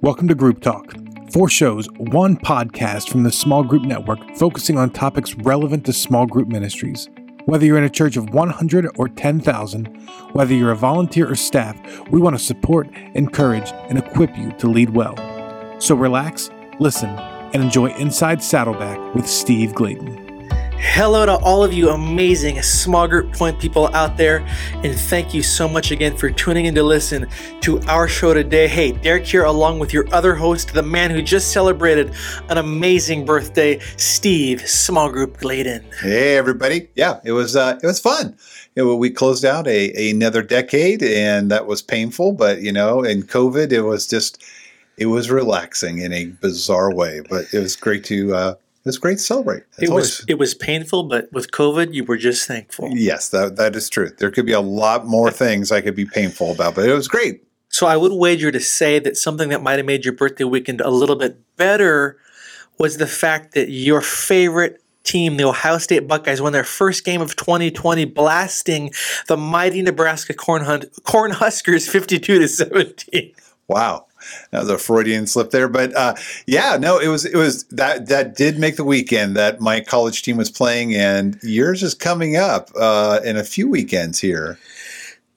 Welcome to Group Talk. Four shows, one podcast from the Small Group Network focusing on topics relevant to small group ministries. Whether you're in a church of 100 or 10,000, whether you're a volunteer or staff, we want to support, encourage, and equip you to lead well. So relax, listen, and enjoy Inside Saddleback with Steve Gladen. Hello to all of you amazing small group point people out there, and thank you so much again for tuning in to listen to our show today. Hey, Derek here, along with your other host, the man who just celebrated an amazing birthday, Steve Small Group Gladen. Hey, everybody! Yeah, it was uh, it was fun. You know, we closed out a, another decade, and that was painful. But you know, in COVID, it was just it was relaxing in a bizarre way. But it was great to. Uh, it was great to celebrate. It's it was always, it was painful, but with COVID, you were just thankful. Yes, that that is true. There could be a lot more things I could be painful about, but it was great. So I would wager to say that something that might have made your birthday weekend a little bit better was the fact that your favorite team, the Ohio State Buckeyes, won their first game of 2020, blasting the mighty Nebraska Corn, Hunt, Corn Huskers 52 to 17. Wow that was a Freudian slip there, but uh, yeah, no, it was it was that that did make the weekend that my college team was playing, and yours is coming up uh, in a few weekends here.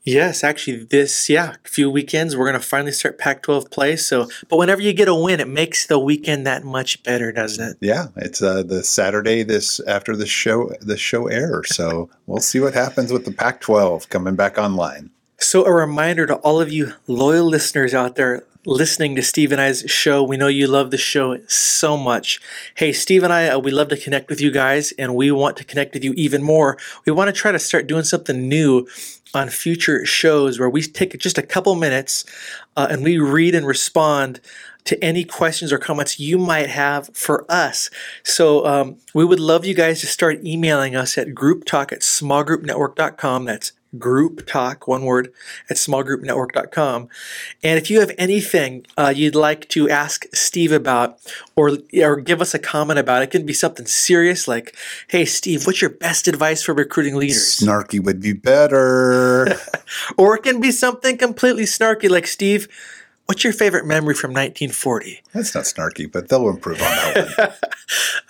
Yes, actually, this yeah, a few weekends we're gonna finally start Pac-12 play. So, but whenever you get a win, it makes the weekend that much better, doesn't it? Yeah, it's uh, the Saturday this after the show the show airs. So we'll see what happens with the Pac-12 coming back online. So, a reminder to all of you loyal listeners out there listening to Steve and I's show. We know you love the show so much. Hey, Steve and I, uh, we love to connect with you guys, and we want to connect with you even more. We want to try to start doing something new on future shows where we take just a couple minutes uh, and we read and respond to any questions or comments you might have for us. So um, we would love you guys to start emailing us at grouptalk at smallgroupnetwork.com. That's group talk, one word, at smallgroupnetwork.com. And if you have anything uh, you'd like to ask Steve about or, or give us a comment about, it can be something serious like, hey, Steve, what's your best advice for recruiting leaders? Snarky would be better. or it can be something completely snarky like, Steve, What's your favorite memory from 1940? That's not snarky, but they'll improve on that one.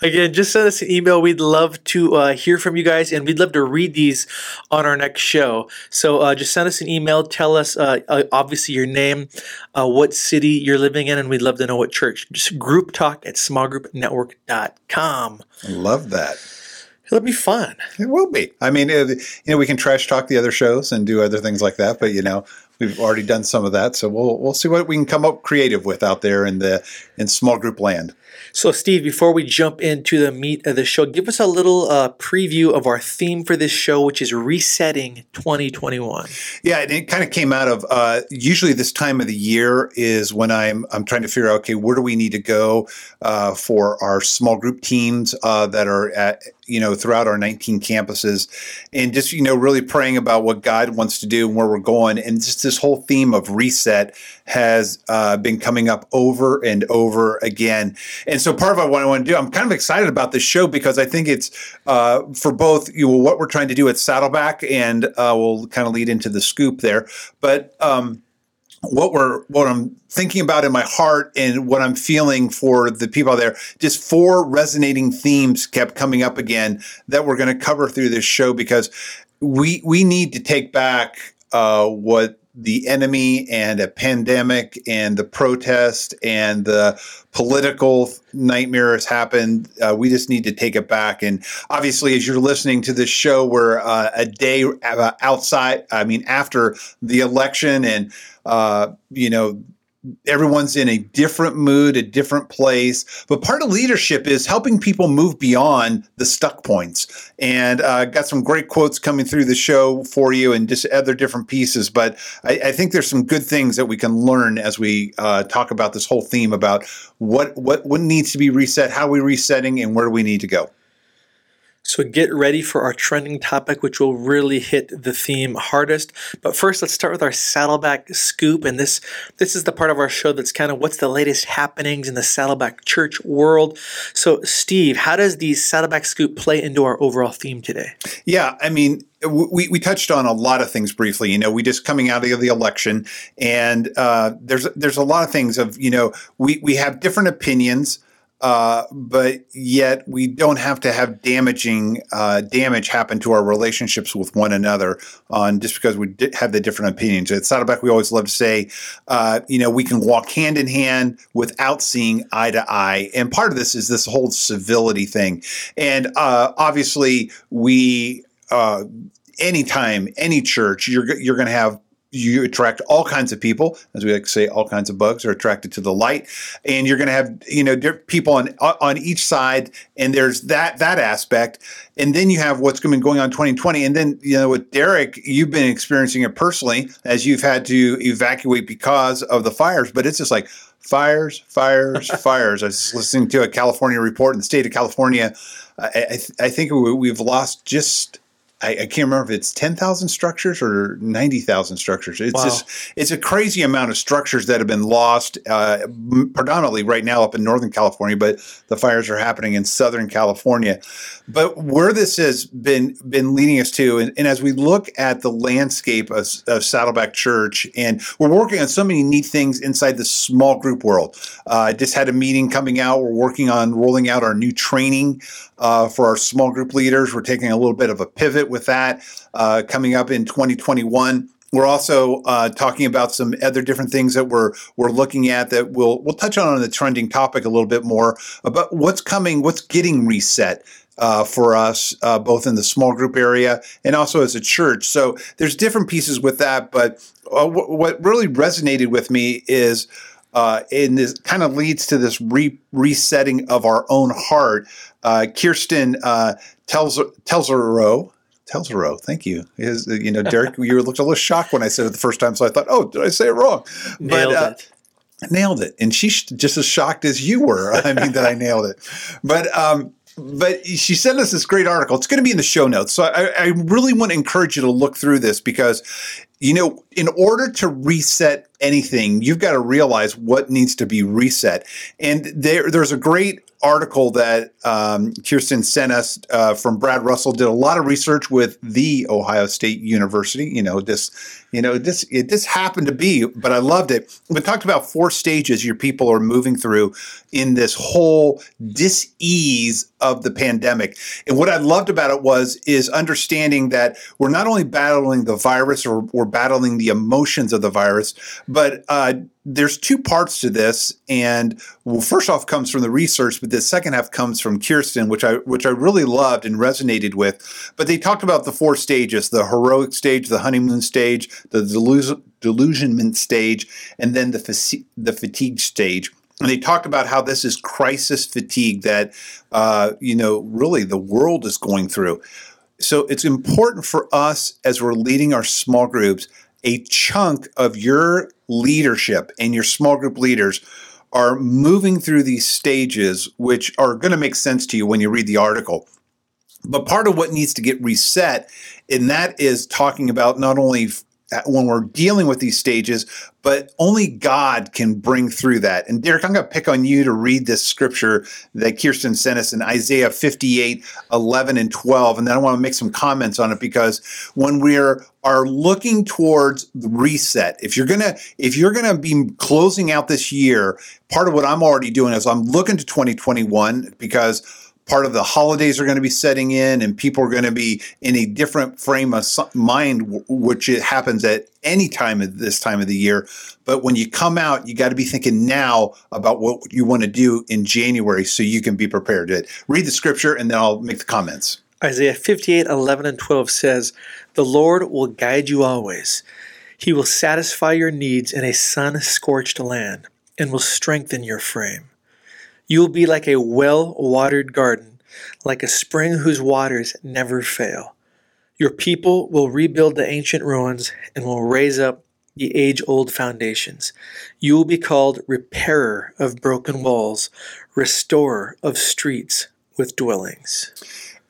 Again, just send us an email. We'd love to uh, hear from you guys, and we'd love to read these on our next show. So uh, just send us an email. Tell us, uh, uh obviously, your name, uh, what city you're living in, and we'd love to know what church. Just group talk at smallgroupnetwork.com. Love that. It'll be fun. It will be. I mean, it, you know, we can trash talk the other shows and do other things like that, but you know, We've already done some of that, so we'll we'll see what we can come up creative with out there in the in small group land. So, Steve, before we jump into the meat of the show, give us a little uh, preview of our theme for this show, which is resetting 2021. Yeah, and it kind of came out of uh, usually this time of the year is when I'm I'm trying to figure out okay, where do we need to go uh, for our small group teams uh, that are at you know throughout our 19 campuses, and just you know really praying about what God wants to do and where we're going, and just this whole theme of reset has uh, been coming up over and over again. And so part of what I want to do, I'm kind of excited about this show because I think it's uh, for both you know, what we're trying to do at Saddleback, and uh, we'll kind of lead into the scoop there. But um, what we're what I'm thinking about in my heart and what I'm feeling for the people out there, just four resonating themes kept coming up again that we're going to cover through this show because we we need to take back uh, what the enemy and a pandemic and the protest and the political nightmare has happened. Uh, we just need to take it back. And obviously, as you're listening to this show, we're uh, a day uh, outside, I mean, after the election and, uh, you know, everyone's in a different mood, a different place. But part of leadership is helping people move beyond the stuck points. And uh, got some great quotes coming through the show for you and just other different pieces. But I, I think there's some good things that we can learn as we uh, talk about this whole theme about what, what, what needs to be reset, how are we resetting, and where do we need to go. So get ready for our trending topic, which will really hit the theme hardest. But first, let's start with our Saddleback scoop, and this this is the part of our show that's kind of what's the latest happenings in the Saddleback Church world. So, Steve, how does the Saddleback scoop play into our overall theme today? Yeah, I mean, we, we touched on a lot of things briefly. You know, we just coming out of the election, and uh, there's there's a lot of things of you know we we have different opinions. Uh, but yet we don't have to have damaging uh, damage happen to our relationships with one another on just because we have the different opinions. At Saddleback, we always love to say, uh, you know, we can walk hand in hand without seeing eye to eye. And part of this is this whole civility thing. And uh, obviously, we uh, anytime, any church, you're you're going to have you attract all kinds of people, as we like to say, all kinds of bugs are attracted to the light, and you're going to have you know people on on each side, and there's that that aspect, and then you have what's been going on 2020, and then you know with Derek, you've been experiencing it personally as you've had to evacuate because of the fires, but it's just like fires, fires, fires. I was listening to a California report in the state of California. I, I, I think we've lost just I, I, can't remember if it's 10,000 structures or 90,000 structures. It's wow. just, it's a crazy amount of structures that have been lost, uh, predominantly right now up in Northern California, but the fires are happening in Southern California. But where this has been, been leading us to, and, and as we look at the landscape of, of, Saddleback Church, and we're working on so many neat things inside the small group world. Uh, I just had a meeting coming out. We're working on rolling out our new training uh, for our small group leaders. We're taking a little bit of a pivot with that uh, coming up in 2021. We're also uh, talking about some other different things that we're we're looking at that we'll we'll touch on on the trending topic a little bit more about what's coming, what's getting reset uh, for us, uh, both in the small group area and also as a church. So there's different pieces with that, but uh, w- what really resonated with me is. Uh, this kind of leads to this re- resetting of our own heart. Uh, Kirsten uh, tells tells her Telsero, thank you. Is you know, Derek, you looked a little shocked when I said it the first time, so I thought, oh, did I say it wrong? Nailed but, uh, it. Nailed it, and she's just as shocked as you were. I mean, that I nailed it. But um, but she sent us this great article. It's going to be in the show notes. So I, I really want to encourage you to look through this because, you know, in order to reset anything, you've got to realize what needs to be reset. And there, there's a great article that um, Kirsten sent us uh, from Brad Russell. Did a lot of research with the Ohio State University. You know this, you know this. It this happened to be, but I loved it. We talked about four stages your people are moving through in this whole dis-ease of the pandemic. And what I loved about it was is understanding that we're not only battling the virus or we're battling the emotions of the virus, but uh, there's two parts to this, and well, first off comes from the research, but the second half comes from Kirsten, which I which I really loved and resonated with. But they talked about the four stages: the heroic stage, the honeymoon stage, the delus- delusionment stage, and then the the fatigue stage. And they talked about how this is crisis fatigue that uh, you know really the world is going through. So it's important for us as we're leading our small groups a chunk of your leadership and your small group leaders are moving through these stages, which are going to make sense to you when you read the article. But part of what needs to get reset, and that is talking about not only when we're dealing with these stages, but only God can bring through that. And Derek, I'm going to pick on you to read this scripture that Kirsten sent us in Isaiah 58, 11 and 12. And then I want to make some comments on it because when we're are looking towards the reset, if you're gonna if you're gonna be closing out this year, part of what I'm already doing is I'm looking to 2021 because part of the holidays are going to be setting in and people are going to be in a different frame of mind which it happens at any time at this time of the year. But when you come out you got to be thinking now about what you want to do in january so you can be prepared. To read the scripture and then i'll make the comments. Isaiah 58 11 and 12 says the lord will guide you always. He will satisfy your needs in a sun scorched land and will strengthen your frame you will be like a well watered garden, like a spring whose waters never fail. Your people will rebuild the ancient ruins and will raise up the age old foundations. You will be called repairer of broken walls, restorer of streets with dwellings.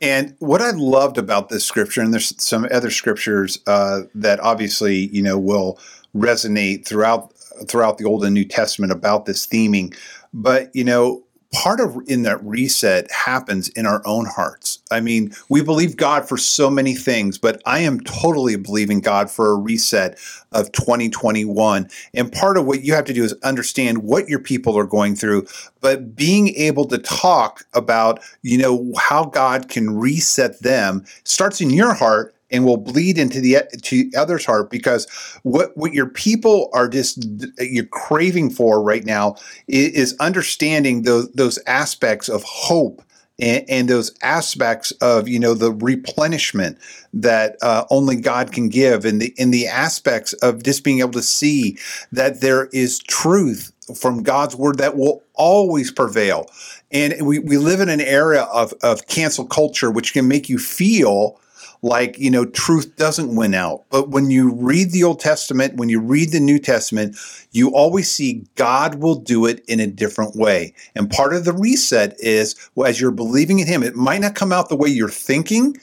And what I loved about this scripture, and there's some other scriptures uh, that obviously you know will resonate throughout throughout the Old and New Testament about this theming, but you know part of in that reset happens in our own hearts. I mean, we believe God for so many things, but I am totally believing God for a reset of 2021. And part of what you have to do is understand what your people are going through, but being able to talk about, you know, how God can reset them starts in your heart and will bleed into the to other's heart because what what your people are just you're craving for right now is, understanding those those aspects of hope and, and, those aspects of you know the replenishment that uh, only God can give, and the in the aspects of just being able to see that there is truth from God's word that will always prevail. And we, we live in an era of, of cancel culture, which can make you feel like, you know, truth doesn't win out. But when you read the Old Testament, when you read the New Testament, you always see God will do it in a different way. And part of the reset is well, as you're believing in Him, it might not come out the way you're thinking,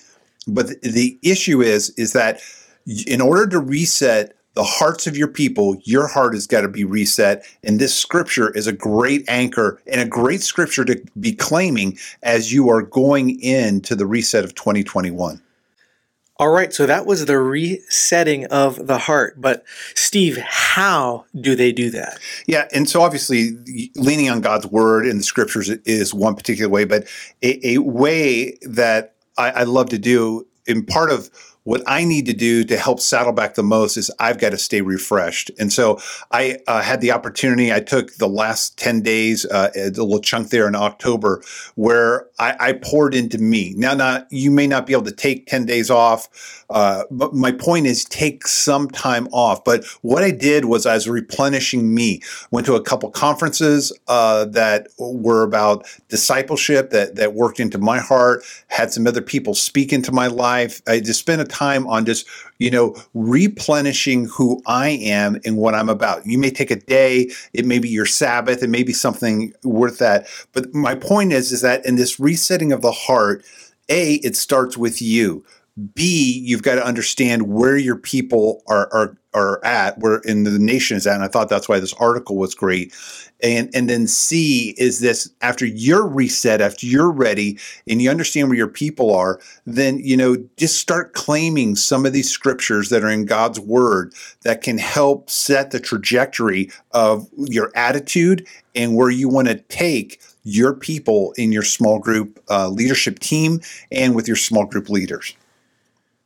but the issue is, is that in order to reset the hearts of your people, your heart has got to be reset. And this scripture is a great anchor and a great scripture to be claiming as you are going into the reset of 2021. All right, so that was the resetting of the heart. But Steve, how do they do that? Yeah, and so obviously leaning on God's word in the scriptures is one particular way, but a, a way that I, I love to do in part of what I need to do to help Saddleback the most is I've got to stay refreshed. And so I uh, had the opportunity. I took the last 10 days, uh, a little chunk there in October, where I, I, poured into me. Now, now, you may not be able to take 10 days off, uh, but my point is take some time off. But what I did was I was replenishing me. Went to a couple conferences uh, that were about discipleship that, that worked into my heart, had some other people speak into my life. I just spent a on just, you know, replenishing who I am and what I'm about. You may take a day, it may be your Sabbath, it may be something worth that. But my point is, is that in this resetting of the heart, A, it starts with you. B, you've got to understand where your people are, are are at, where in the nation is at. And I thought that's why this article was great. And and then C is this after you're reset, after you're ready and you understand where your people are, then you know, just start claiming some of these scriptures that are in God's word that can help set the trajectory of your attitude and where you want to take your people in your small group uh, leadership team and with your small group leaders.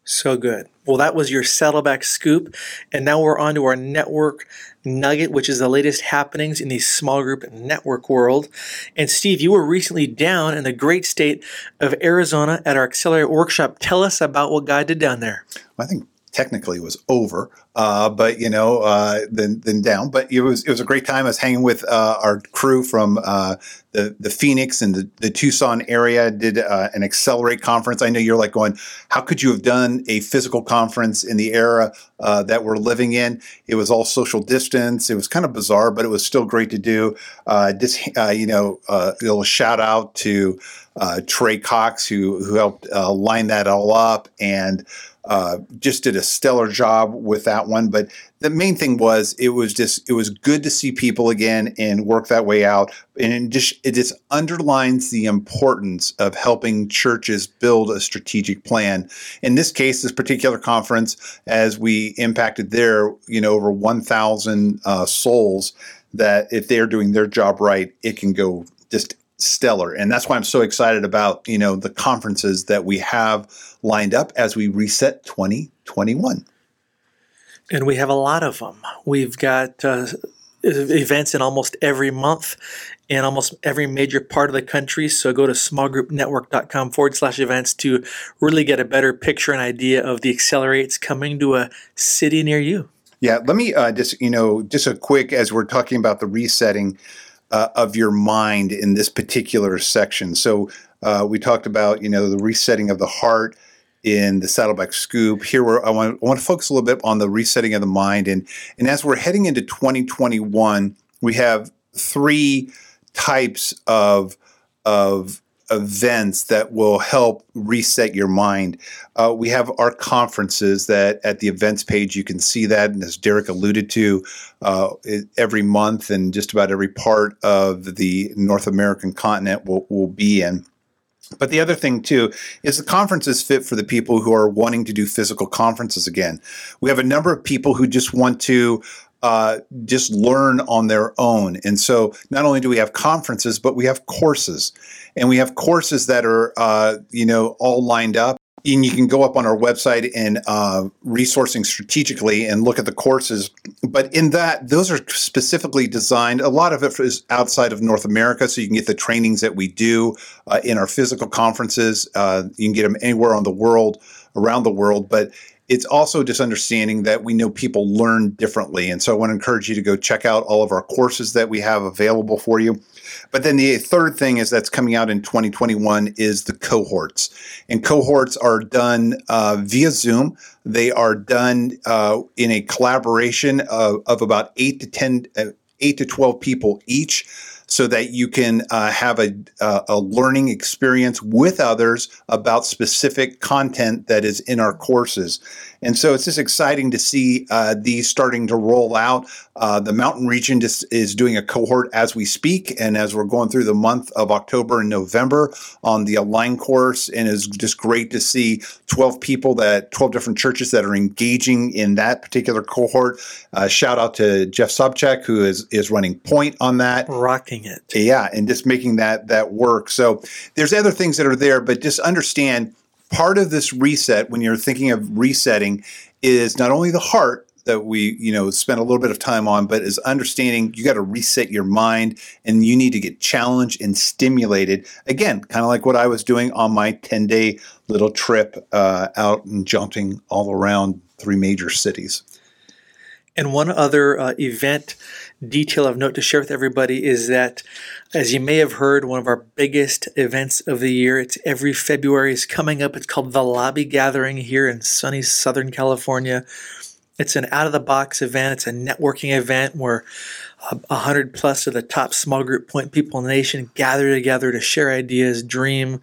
So good. Well, that was your Saddleback scoop. And now we're on to our network nugget, which is the latest happenings in the small group network world. And Steve, you were recently down in the great state of Arizona at our Accelerate workshop. Tell us about what God did down there. I think technically was over, uh, but you know, uh, then then down. But it was it was a great time. I was hanging with uh, our crew from uh, the the Phoenix and the, the Tucson area. Did uh, an Accelerate conference. I know you're like going, how could you have done a physical conference in the era uh, that we're living in? It was all social distance. It was kind of bizarre, but it was still great to do. just you know, a little shout out to Trey Cox who who helped line that all up and uh, just did a stellar job with that one. But the main thing was it was just it was good to see people again and work that way out. And it just it just underlines the importance of helping churches build a strategic plan. In this case, this particular conference, as we impacted there, you know, over one thousand uh, souls. That if they're doing their job right, it can go just stellar. And that's why I'm so excited about, you know, the conferences that we have lined up as we reset 2021. And we have a lot of them. We've got uh, events in almost every month in almost every major part of the country. So go to smallgroupnetwork.com forward slash events to really get a better picture and idea of the accelerates coming to a city near you. Yeah, let me uh, just, you know, just a quick, as we're talking about the resetting, uh, of your mind in this particular section. So uh, we talked about you know the resetting of the heart in the Saddleback Scoop. Here, I want, I want to focus a little bit on the resetting of the mind, and and as we're heading into 2021, we have three types of of events that will help reset your mind. Uh, we have our conferences that at the events page you can see that, and as Derek alluded to, uh, every month and just about every part of the North American continent will will be in. But the other thing too is the conference is fit for the people who are wanting to do physical conferences again. We have a number of people who just want to uh, just learn on their own. And so not only do we have conferences, but we have courses, and we have courses that are uh, you know all lined up. And you can go up on our website and uh, resourcing strategically and look at the courses. But in that, those are specifically designed. A lot of it is outside of North America, so you can get the trainings that we do uh, in our physical conferences. Uh, you can get them anywhere on the world, around the world. But it's also just understanding that we know people learn differently. And so I want to encourage you to go check out all of our courses that we have available for you. But then the third thing is that's coming out in 2021 is the cohorts. And cohorts are done uh, via Zoom. They are done uh, in a collaboration of, of about eight to 10, uh, eight to 12 people each so that you can uh, have a, a learning experience with others about specific content that is in our courses. And so it's just exciting to see uh, these starting to roll out. Uh, the mountain region just is doing a cohort as we speak, and as we're going through the month of October and November on the Align course, and it's just great to see 12 people that 12 different churches that are engaging in that particular cohort. Uh, shout out to Jeff Sobchak who is is running point on that, rocking it. Yeah, and just making that that work. So there's other things that are there, but just understand part of this reset when you're thinking of resetting is not only the heart that we you know spend a little bit of time on but is understanding you got to reset your mind and you need to get challenged and stimulated. Again kind of like what i was doing on my 10 day little trip uh, out and jumping all around three major cities. And one other uh, event detail of note to share with everybody is that, as you may have heard, one of our biggest events of the year, it's every February, is coming up. It's called the Lobby Gathering here in sunny Southern California. It's an out of the box event, it's a networking event where uh, a hundred plus of the top small group point people in the nation gather together to share ideas, dream,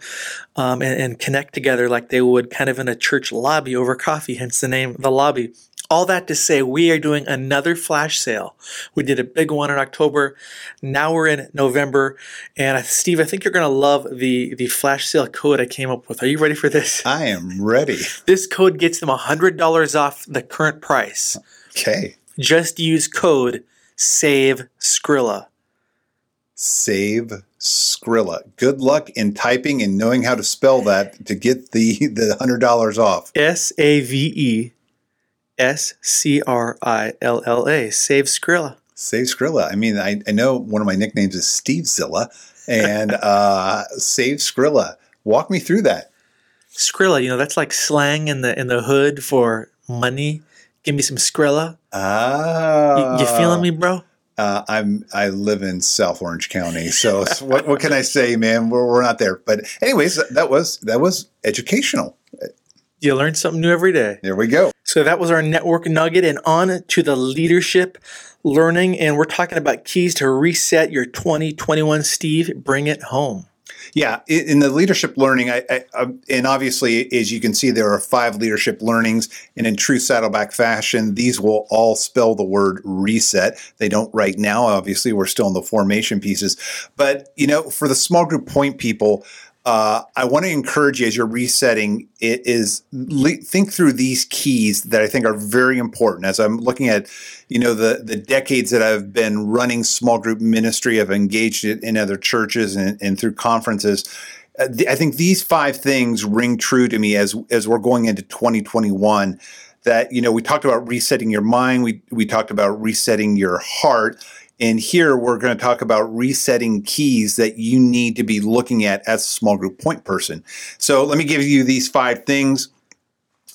um, and, and connect together like they would kind of in a church lobby over coffee, hence the name The Lobby all that to say, we are doing another flash sale. We did a big one in October. Now we're in November. And Steve, I think you're going to love the, the flash sale code I came up with. Are you ready for this? I am ready. This code gets them $100 off the current price. Okay. Just use code SAVE Skrilla. Save Skrilla. Good luck in typing and knowing how to spell that to get the the hundred dollars off. S A V E S C R I L L A. Save Skrilla. Save Skrilla. I mean, I, I know one of my nicknames is Steve Zilla, and uh, Save Skrilla. Walk me through that. Skrilla, you know, that's like slang in the in the hood for money. Give me some Skrilla. Ah, you, you feeling me, bro? Uh, I'm I live in South Orange County, so what what can I say, man? We're, we're not there. But anyways, that was that was educational. You learn something new every day. There we go. So that was our network nugget, and on to the leadership learning. And we're talking about keys to reset your 2021. Steve, bring it home. Yeah, in the leadership learning, I, I, um, and obviously, as you can see, there are five leadership learnings, and in true Saddleback fashion, these will all spell the word reset. They don't right now. Obviously, we're still in the formation pieces, but you know, for the small group point people, uh, I want to encourage you as you're resetting it is le- think through these keys that I think are very important. As I'm looking at, you know, the the decades that I've been running small group ministry, I've engaged it in other churches and, and through conferences. Uh, I think these five things ring true to me as as we're going into 2021. That you know, we talked about resetting your mind. We we talked about resetting your heart and here we're going to talk about resetting keys that you need to be looking at as a small group point person. So let me give you these five things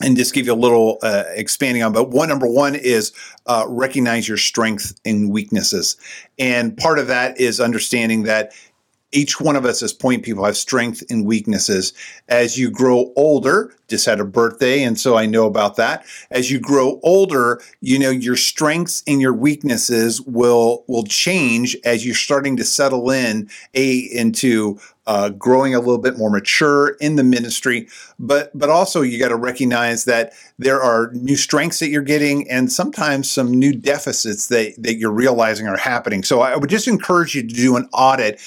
and just give you a little uh, expanding on. But one number one is uh, recognize your strengths and weaknesses, and part of that is understanding that each one of us as point people have strengths and weaknesses. As you grow older, just had a birthday, and so I know about that. As you grow older, you know your strengths and your weaknesses will will change as you're starting to settle in a into uh, growing a little bit more mature in the ministry. But but also you got to recognize that there are new strengths that you're getting, and sometimes some new deficits that that you're realizing are happening. So I would just encourage you to do an audit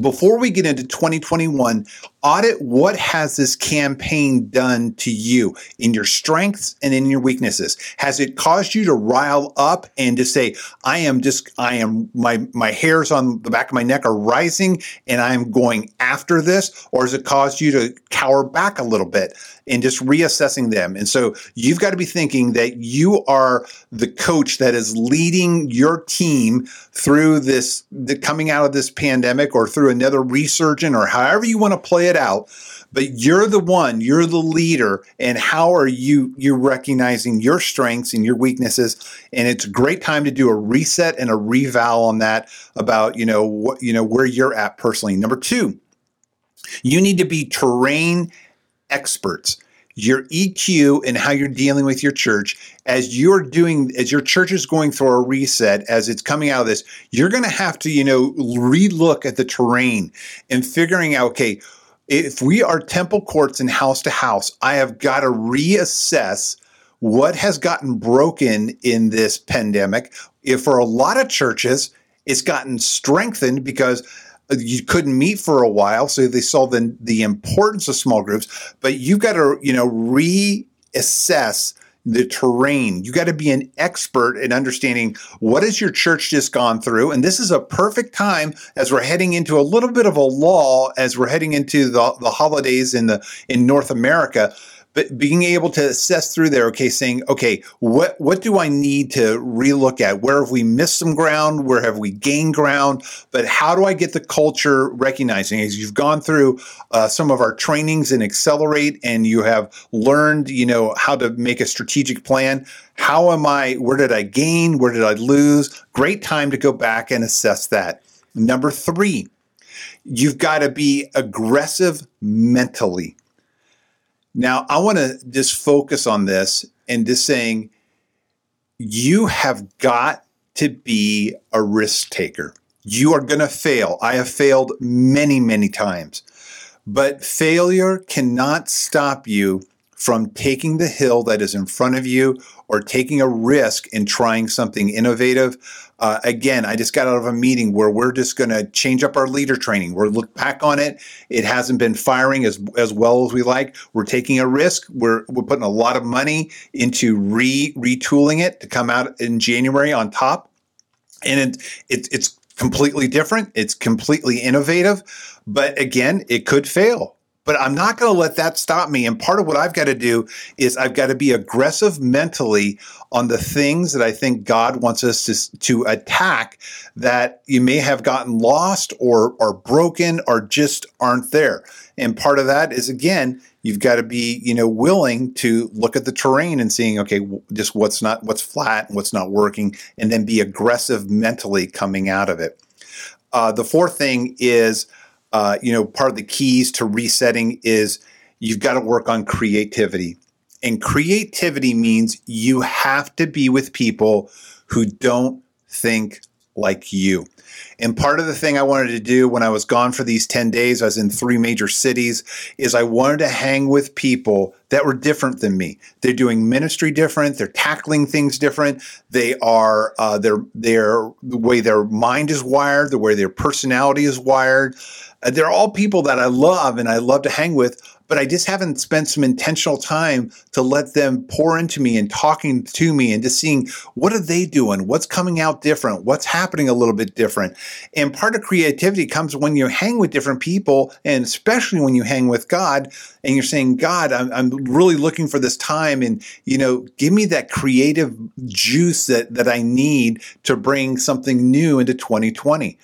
before we get into 2021, audit what has this campaign done to you in your strengths and in your weaknesses? Has it caused you to rile up and to say i am just i am my my hairs on the back of my neck are rising and i'm going after this or has it caused you to cower back a little bit and just reassessing them? And so you've got to be thinking that you are the coach that is leading your team through this the coming out of this pandemic or through another resurgent or however you want to play it out but you're the one you're the leader and how are you You're recognizing your strengths and your weaknesses? And it's a great time to do a reset and a reval on that about you know what you know where you're at personally. Number two you need to be terrain experts. Your EQ and how you're dealing with your church as you're doing as your church is going through a reset as it's coming out of this you're going to have to you know relook at the terrain and figuring out okay if we are temple courts and house to house, I have got to reassess what has gotten broken in this pandemic. If for a lot of churches, it's gotten strengthened because uh, you couldn't meet for a while, so they saw the the importance of small groups. But you've got to you know reassess the terrain. You got to be an expert in understanding what has your church just gone through. And this is a perfect time as we're heading into a little bit of a lull as we're heading into the, the holidays in the in North America but being able to assess through there, okay, saying, okay, what what do I need to relook at? Where have we missed some ground? Where have we gained ground? But how do I get the culture recognizing as you've gone through uh, some of our trainings and accelerate, and you have learned, you know, how to make a strategic plan? How am I? Where did I gain? Where did I lose? Great time to go back and assess that. Number three, you've got to be aggressive mentally. Now, I want to just focus on this and just saying you have got to be a risk taker. You are going to fail. I have failed many, many times. But failure cannot stop you from taking the hill that is in front of you or taking a risk in trying something innovative. Uh, again, I just got out of a meeting where we're just going to change up our leader training. We're look back on it. It hasn't been firing as as well as we like. We're taking a risk. We're we're putting a lot of money into re retooling it to come out in January on top, and it, it it's completely different. It's completely innovative, but again, it could fail but I'm not going to let that stop me. And part of what I've got to do is I've got to be aggressive mentally on the things that I think God wants us to, to attack that you may have gotten lost or or broken or just aren't there. And part of that is again, you've got to be you know willing to look at the terrain and seeing okay, just what's not what's flat, and what's not working, and then be aggressive mentally coming out of it. Uh, the fourth thing is uh, you know, part of the keys to resetting is you've got to work on creativity. And creativity means you have to be with people who don't think like you. And part of the thing I wanted to do when I was gone for these 10 days, I was in three major cities, is I wanted to hang with people that were different than me. They're doing ministry different, they're tackling things different, they are uh, they're, they're the way their mind is wired, the way their personality is wired. Uh, they're all people that I love and I love to hang with, but I just haven't spent some intentional time to let them pour into me and talking to me and just seeing what are they doing? What's coming out different? What's happening a little bit different? And part of creativity comes when you hang with different people and especially when you hang with God and you're saying, God, I'm, I'm really looking for this time and, you know, give me that creative juice that, that I need to bring something new into 2020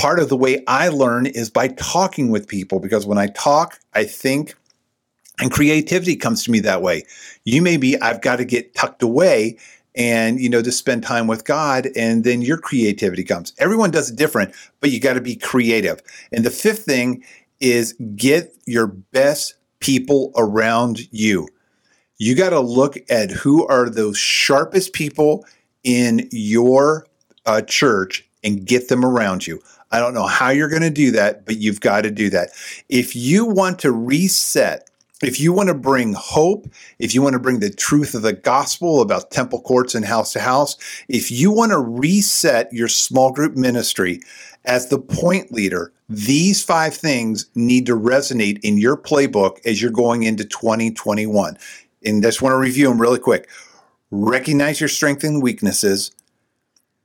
part of the way I learn is by talking with people because when I talk, I think, and creativity comes to me that way. You may be, I've got to get tucked away and you know to spend time with God and then your creativity comes. Everyone does it different, but you got to be creative. And the fifth thing is get your best people around you. You got to look at who are those sharpest people in your uh, church and get them around you. I don't know how you're going to do that, but you've got to do that. If you want to reset, if you want to bring hope, if you want to bring the truth of the gospel about temple courts and house to house, if you want to reset your small group ministry as the point leader, these five things need to resonate in your playbook as you're going into 2021. And I just want to review them really quick. Recognize your strengths and weaknesses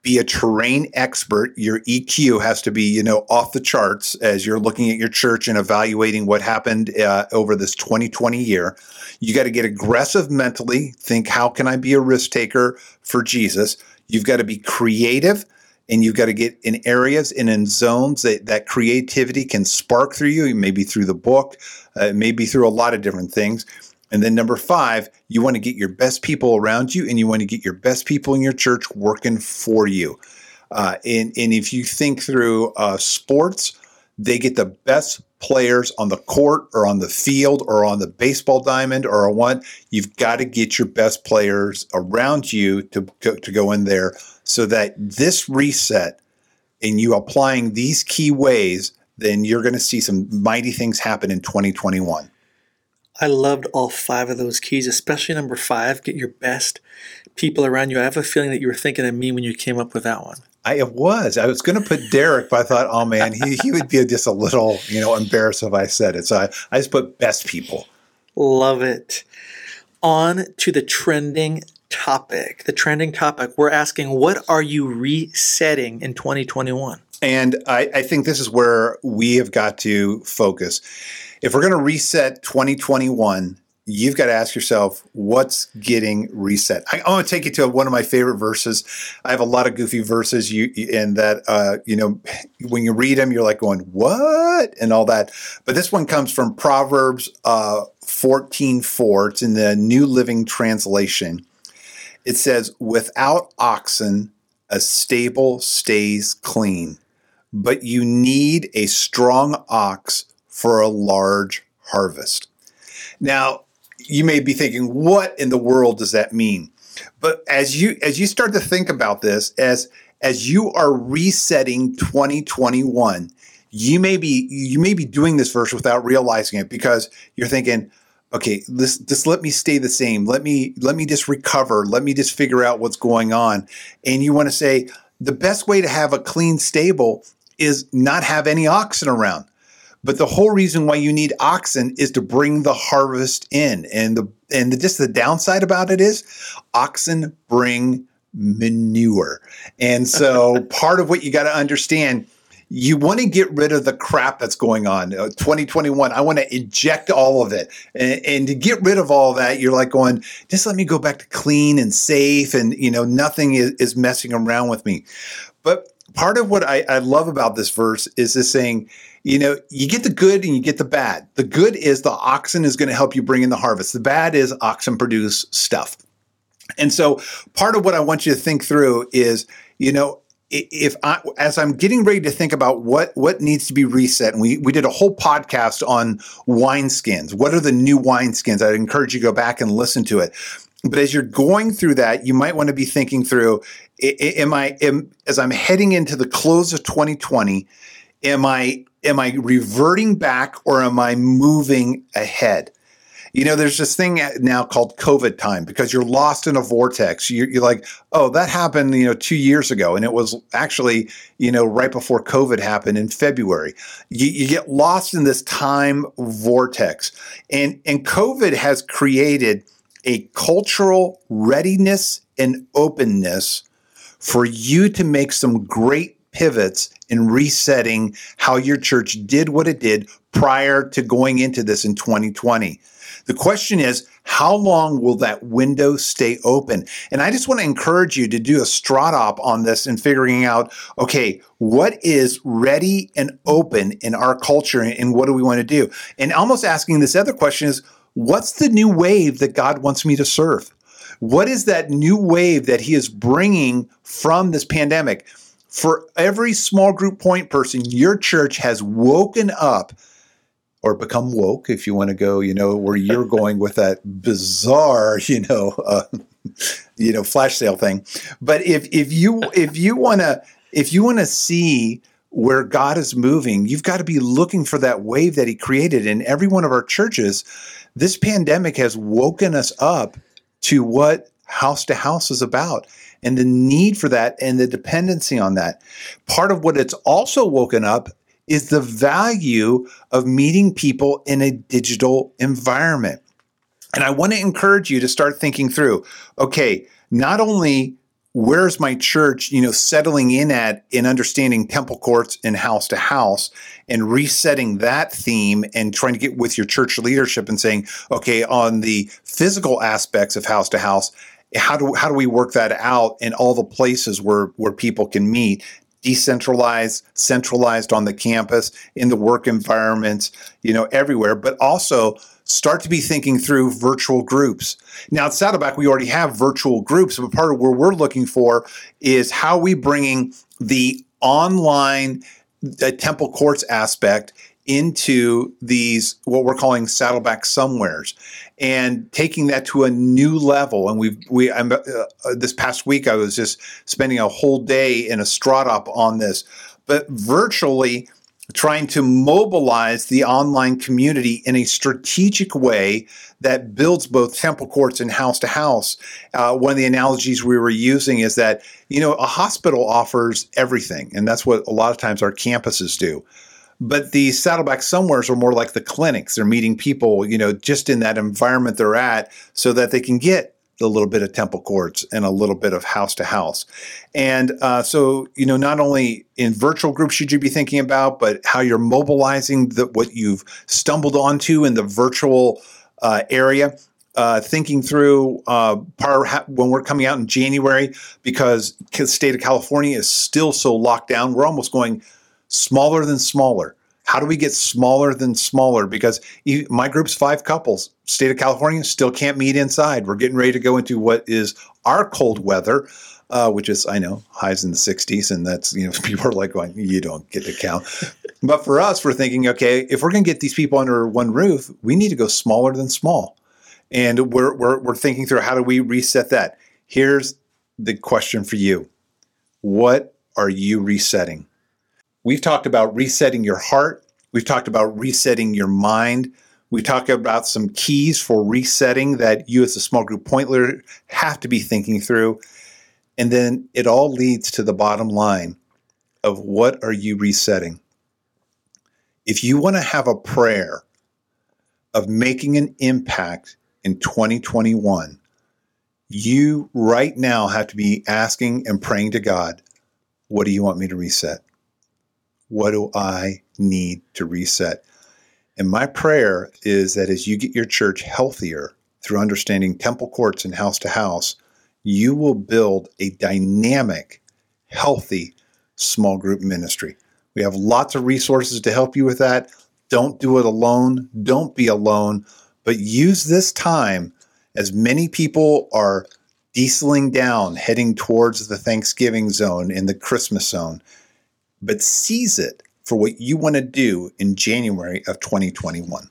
be a terrain expert. Your EQ has to be, you know, off the charts as you're looking at your church and evaluating what happened uh, over this 2020 year. You got to get aggressive mentally. Think, how can I be a risk taker for Jesus? You've got to be creative and you've got to get in areas and in zones that, that creativity can spark through you, maybe through the book, uh, maybe through a lot of different things. And then number five, you want to get your best people around you and you want to get your best people in your church working for you. Uh, and, and if you think through uh, sports, they get the best players on the court or on the field or on the baseball diamond or on what. You've got to get your best players around you to, to, to go in there so that this reset and you applying these key ways, then you're going to see some mighty things happen in 2021. I loved all five of those keys, especially number five get your best people around you. I have a feeling that you were thinking of me when you came up with that one. I was. I was going to put Derek, but I thought, oh man, he, he would be just a little, you know, embarrassed if I said it. So I, I just put best people. Love it. On to the trending topic. The trending topic. We're asking, what are you resetting in 2021? And I, I think this is where we have got to focus if we're going to reset 2021, you've got to ask yourself what's getting reset. I, I want to take you to one of my favorite verses. I have a lot of goofy verses, you and that uh, you know when you read them, you're like going what and all that. But this one comes from Proverbs uh, 14:4. It's in the New Living Translation. It says, "Without oxen, a stable stays clean, but you need a strong ox." For a large harvest. Now, you may be thinking, what in the world does that mean? But as you as you start to think about this, as as you are resetting 2021, you may be you may be doing this verse without realizing it because you're thinking, okay, this just let me stay the same. Let me let me just recover. Let me just figure out what's going on. And you want to say the best way to have a clean stable is not have any oxen around. But the whole reason why you need oxen is to bring the harvest in. And the and the, just the downside about it is oxen bring manure. And so part of what you got to understand you want to get rid of the crap that's going on. Uh, 2021, I want to eject all of it. And, and, to get rid of all that, you're like going, just let me go back to clean and safe and, you know, nothing is, is messing around with me. But part of what I, I love about this verse is this saying, you know, you get the good and you get the bad. The good is the oxen is going to help you bring in the harvest. The bad is oxen produce stuff. And so part of what I want you to think through is, you know, if I, as I'm getting ready to think about what what needs to be reset, and we we did a whole podcast on wineskins. What are the new wineskins? I'd encourage you to go back and listen to it. But as you're going through that, you might want to be thinking through: Am I am, as I'm heading into the close of 2020? Am I am I reverting back or am I moving ahead? You know, there's this thing now called COVID time because you're lost in a vortex. You're, you're, like, oh, that happened, you know, two years ago. And it was actually, you know, right before COVID happened in February. You, you get lost in this time vortex. And, and COVID has created a cultural readiness and openness for you to make some great pivots in resetting how your church did what it did prior to going into this in 2020. The question is, how long will that window stay open? And I just want to encourage you to do a strat on this and figuring out, okay, what is ready and open in our culture and what do we want to do? And almost asking this other question is, what's the new wave that God wants me to serve? What is that new wave that he is bringing from this pandemic? For every small group point person, your church has woken up or become woke, if you want to go, you know, where you're going with that bizarre, you know, uh, you know, flash sale thing. But if if you if you want to if you want to see where God is moving, you've got to be looking for that wave that He created in every one of our churches. This pandemic has woken us up to what house to house is about and the need for that and the dependency on that. Part of what it's also woken up is the value of meeting people in a digital environment. And I want to encourage you to start thinking through okay, not only where's my church, you know, settling in at in understanding temple courts and house to house and resetting that theme and trying to get with your church leadership and saying, okay, on the physical aspects of house to house, how do how do we work that out in all the places where where people can meet decentralized, centralized on the campus, in the work environments, you know, everywhere, but also start to be thinking through virtual groups. Now at Saddleback, we already have virtual groups, but part of where we're looking for is how we bringing the online uh, temple courts aspect into these what we're calling saddleback somewheres and taking that to a new level and we've we I'm, uh, uh, this past week I was just spending a whole day in a strata up on this but virtually trying to mobilize the online community in a strategic way that builds both temple courts and house to house. Uh, one of the analogies we were using is that, you know, a hospital offers everything, and that's what a lot of times our campuses do. But the Saddleback Somewheres are more like the clinics. They're meeting people, you know, just in that environment they're at so that they can get a little bit of temple courts and a little bit of house to house. And uh, so, you know, not only in virtual groups should you be thinking about, but how you're mobilizing the, what you've stumbled onto in the virtual uh, area. Uh, thinking through uh, when we're coming out in January, because the state of California is still so locked down, we're almost going smaller than smaller. How do we get smaller than smaller? Because my group's five couples. State of California still can't meet inside. We're getting ready to go into what is our cold weather, uh, which is I know highs in the 60s, and that's you know people are like going, you don't get to count. but for us, we're thinking, okay, if we're going to get these people under one roof, we need to go smaller than small, and we're we're we're thinking through how do we reset that. Here's the question for you: What are you resetting? We've talked about resetting your heart. We've talked about resetting your mind. We talked about some keys for resetting that you, as a small group point leader, have to be thinking through. And then it all leads to the bottom line of what are you resetting? If you want to have a prayer of making an impact in 2021, you right now have to be asking and praying to God, what do you want me to reset? What do I need to reset? And my prayer is that as you get your church healthier through understanding temple courts and house to house, you will build a dynamic, healthy small group ministry. We have lots of resources to help you with that. Don't do it alone. Don't be alone, but use this time as many people are dieseling down, heading towards the Thanksgiving zone and the Christmas zone but seize it for what you want to do in January of 2021.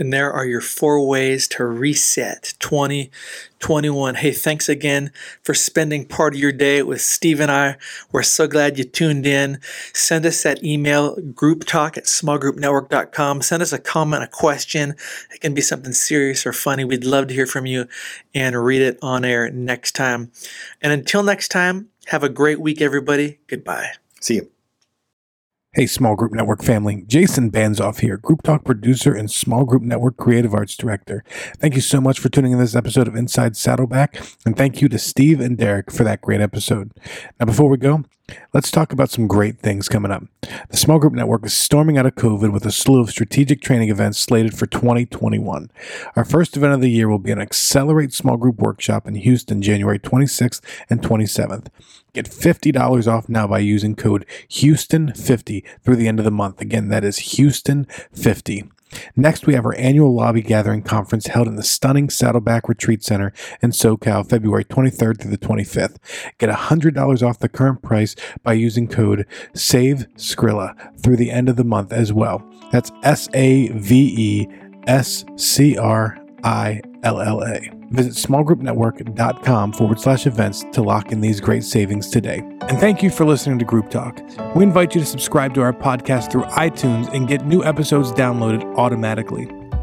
And there are your four ways to reset 2021. Hey, thanks again for spending part of your day with Steve and I. We're so glad you tuned in. Send us that email, group talk at smallgroupnetwork.com. Send us a comment, a question. It can be something serious or funny. We'd love to hear from you and read it on air next time. And until next time, have a great week, everybody. Goodbye. See you. Hey, Small Group Network family. Jason Banzoff here, Group Talk producer and Small Group Network creative arts director. Thank you so much for tuning in this episode of Inside Saddleback, and thank you to Steve and Derek for that great episode. Now, before we go, Let's talk about some great things coming up. The Small Group Network is storming out of COVID with a slew of strategic training events slated for 2021. Our first event of the year will be an Accelerate Small Group Workshop in Houston, January 26th and 27th. Get $50 off now by using code Houston50 through the end of the month. Again, that is Houston50. Next, we have our annual lobby gathering conference held in the stunning Saddleback Retreat Center in SoCal, February 23rd through the 25th. Get $100 off the current price by using code SAVE Scrilla through the end of the month as well. That's S A V E S C R I L L A. Visit smallgroupnetwork.com forward slash events to lock in these great savings today. And thank you for listening to Group Talk. We invite you to subscribe to our podcast through iTunes and get new episodes downloaded automatically.